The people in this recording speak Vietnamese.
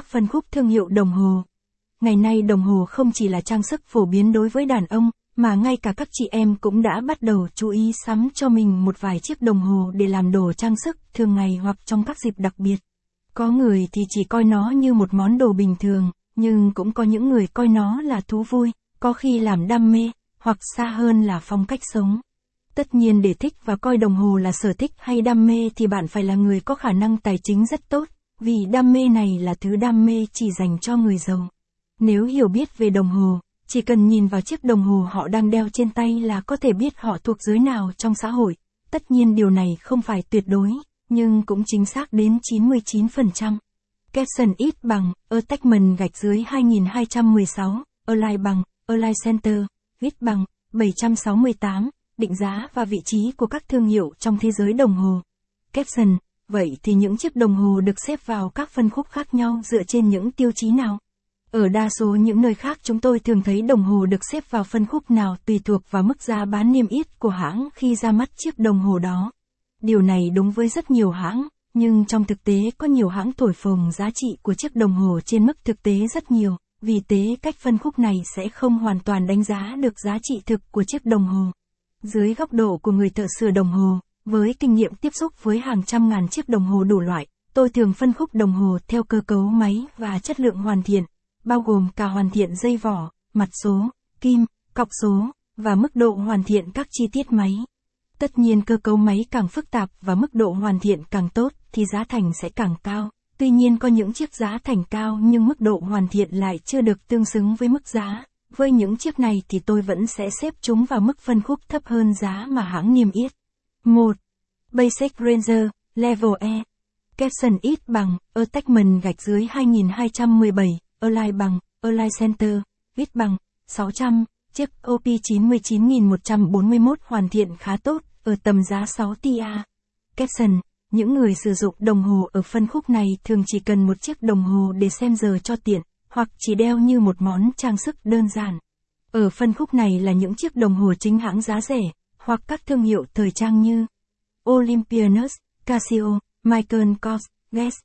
các phân khúc thương hiệu đồng hồ. Ngày nay đồng hồ không chỉ là trang sức phổ biến đối với đàn ông, mà ngay cả các chị em cũng đã bắt đầu chú ý sắm cho mình một vài chiếc đồng hồ để làm đồ trang sức thường ngày hoặc trong các dịp đặc biệt. Có người thì chỉ coi nó như một món đồ bình thường, nhưng cũng có những người coi nó là thú vui, có khi làm đam mê, hoặc xa hơn là phong cách sống. Tất nhiên để thích và coi đồng hồ là sở thích hay đam mê thì bạn phải là người có khả năng tài chính rất tốt, vì đam mê này là thứ đam mê chỉ dành cho người giàu. Nếu hiểu biết về đồng hồ, chỉ cần nhìn vào chiếc đồng hồ họ đang đeo trên tay là có thể biết họ thuộc giới nào trong xã hội. Tất nhiên điều này không phải tuyệt đối, nhưng cũng chính xác đến 99%. Capson ít bằng, attachment gạch dưới 2216, align bằng, align center, ít bằng, 768, định giá và vị trí của các thương hiệu trong thế giới đồng hồ. Capson, vậy thì những chiếc đồng hồ được xếp vào các phân khúc khác nhau dựa trên những tiêu chí nào? Ở đa số những nơi khác chúng tôi thường thấy đồng hồ được xếp vào phân khúc nào tùy thuộc vào mức giá bán niêm yết của hãng khi ra mắt chiếc đồng hồ đó. Điều này đúng với rất nhiều hãng, nhưng trong thực tế có nhiều hãng thổi phồng giá trị của chiếc đồng hồ trên mức thực tế rất nhiều, vì thế cách phân khúc này sẽ không hoàn toàn đánh giá được giá trị thực của chiếc đồng hồ. Dưới góc độ của người thợ sửa đồng hồ, với kinh nghiệm tiếp xúc với hàng trăm ngàn chiếc đồng hồ đủ loại, tôi thường phân khúc đồng hồ theo cơ cấu máy và chất lượng hoàn thiện, bao gồm cả hoàn thiện dây vỏ, mặt số, kim, cọc số, và mức độ hoàn thiện các chi tiết máy. Tất nhiên cơ cấu máy càng phức tạp và mức độ hoàn thiện càng tốt thì giá thành sẽ càng cao. Tuy nhiên có những chiếc giá thành cao nhưng mức độ hoàn thiện lại chưa được tương xứng với mức giá. Với những chiếc này thì tôi vẫn sẽ xếp chúng vào mức phân khúc thấp hơn giá mà hãng niêm yết. 1. Basic Ranger, Level E. Capson ít bằng, Attachment gạch dưới 2217, Align bằng, Align Center, ít bằng, 600, chiếc OP 99141 hoàn thiện khá tốt, ở tầm giá 6 tia. Capson, những người sử dụng đồng hồ ở phân khúc này thường chỉ cần một chiếc đồng hồ để xem giờ cho tiện, hoặc chỉ đeo như một món trang sức đơn giản. Ở phân khúc này là những chiếc đồng hồ chính hãng giá rẻ, hoặc các thương hiệu thời trang như Olympianus, Casio, Michael Kors, Guess,